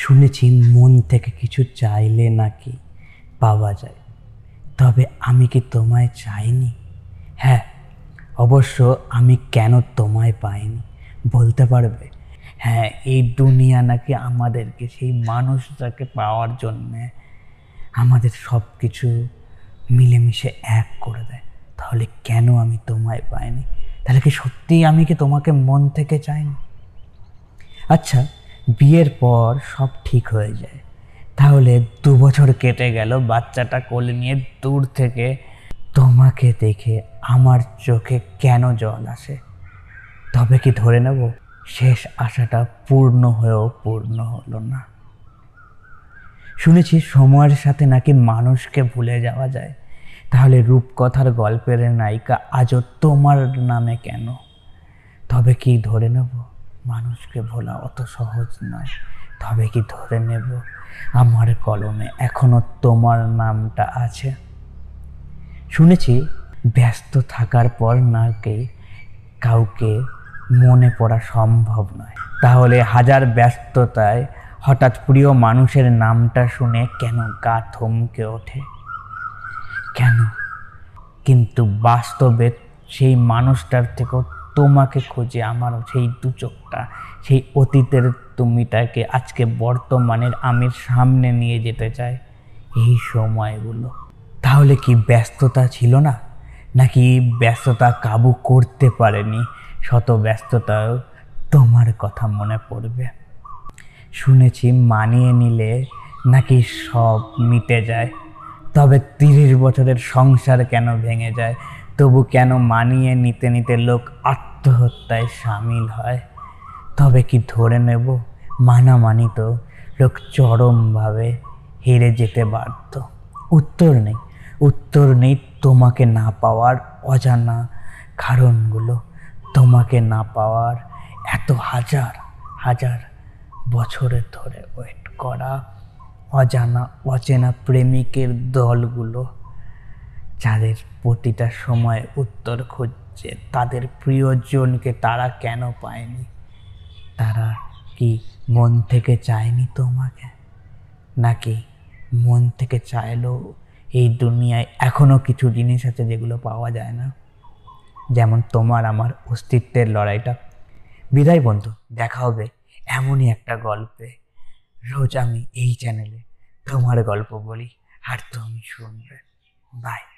শুনেছি, মন থেকে কিছু চাইলে নাকি পাওয়া যায়। তবে আমি কি তোমায় চাইনি? হ্যাঁ অবশ্য আমি কেন তোমায় পাইনি? বলতে পারবে? হ্যাঁ এই দুনিয়া নাকি আমাদেরকে, সেই মানুষটাকে পাওয়ার জন্যে আমাদের সব কিছু মিলেমিশে এক করে দেয়। তাহলে কেন আমি তোমায় পাইনি? তাহলে কি সত্যিই আমি কি তোমাকে মন থেকে চাইনি? আচ্ছা বিয়ের পর সব ঠিক হয়ে যায়। তাহলে দু বছর কেটে গেল বাচ্চাটা কোলে নিয়ে দূর থেকে। তোমাকে দেখে আমার চোখে কেন জল আসে? তবে কি ধরে নেব? শেষ আশাটা পূর্ণ হয়েও পূর্ণ হলো না। শুনেছি সময়ের সাথে নাকি মানুষকে ভুলে যাওয়া যায়। তাহলে রূপকথার গল্পের নায়িকা আজও তোমার নামে কেন? তবে কি ধরে নেব? মানুষকে ভোলা অত সহজ নয়। তবে কি ধরে নেব? আমার কলমে এখনও তোমার নামটা আছে। শুনেছি, ব্যস্ত থাকার পর নাকি কাউকে মনে পড়া সম্ভব নয়। তাহলে হাজার ব্যস্ততায় হঠাৎ প্রিয় মানুষের নামটা শুনে কেন গা থমকে ওঠে? কেন? কিন্তু বাস্তবে সেই মানুষটার থেকেও তোমাকে খোঁজে, আমার সেই দু চোখটা, সেই অতীতের তুমিটাকে আজকে বর্তমানের আমির সামনে নিয়ে যেতে চায় এই সময়গুলো। তাহলে কি ব্যস্ততা ছিল না? নাকি ব্যস্ততা কাবু করতে পারেনি? শত ব্যস্ততাও তোমার কথা মনে পড়বে। শুনেছি মানিয়ে নিলে নাকি সব মিটে যায়। তবে তিরিশ বছরের সংসার কেন ভেঙে যায়? তবু কেন মানিয়ে নিতে নিতে লোক আত্মহত্যায় সামিল হয়। তবে কি ধরে নেব? মানামানি তো লোক চরমভাবে হেরে যেতে বাধ্য। উত্তর নেই। উত্তর নেই তোমাকে না পাওয়ার অজানা কারণগুলো। তোমাকে না পাওয়ার এত হাজার হাজার বছরের ধরে ওয়েট করা অজানা, অচেনা প্রেমিকের দলগুলো। যাদের প্রতিটা সময় উত্তর খুঁজছে তাদের প্রিয়জনকে তারা কেন পায়নি? তারা কি মন থেকে চায়নি তোমাকে? নাকি মন থেকে চাইলেও এই দুনিয়ায় এখনও কিছু জিনিস আছে যেগুলো পাওয়া যায় না? যেমন তোমার আমার অস্তিত্বের লড়াইটা। বিদায় বন্ধু, দেখা হবে এমনই একটা গল্পে। রোজ আমি এই চ্যানেলে তোমার গল্প বলি, আর তুমি শুনবে। বাই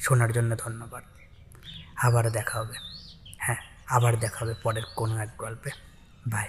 শোনার জন্য ধন্যবাদ। আবার দেখা হবে। হ্যাঁ আবার দেখা হবে পরের কোনো এক গল্পে। বাই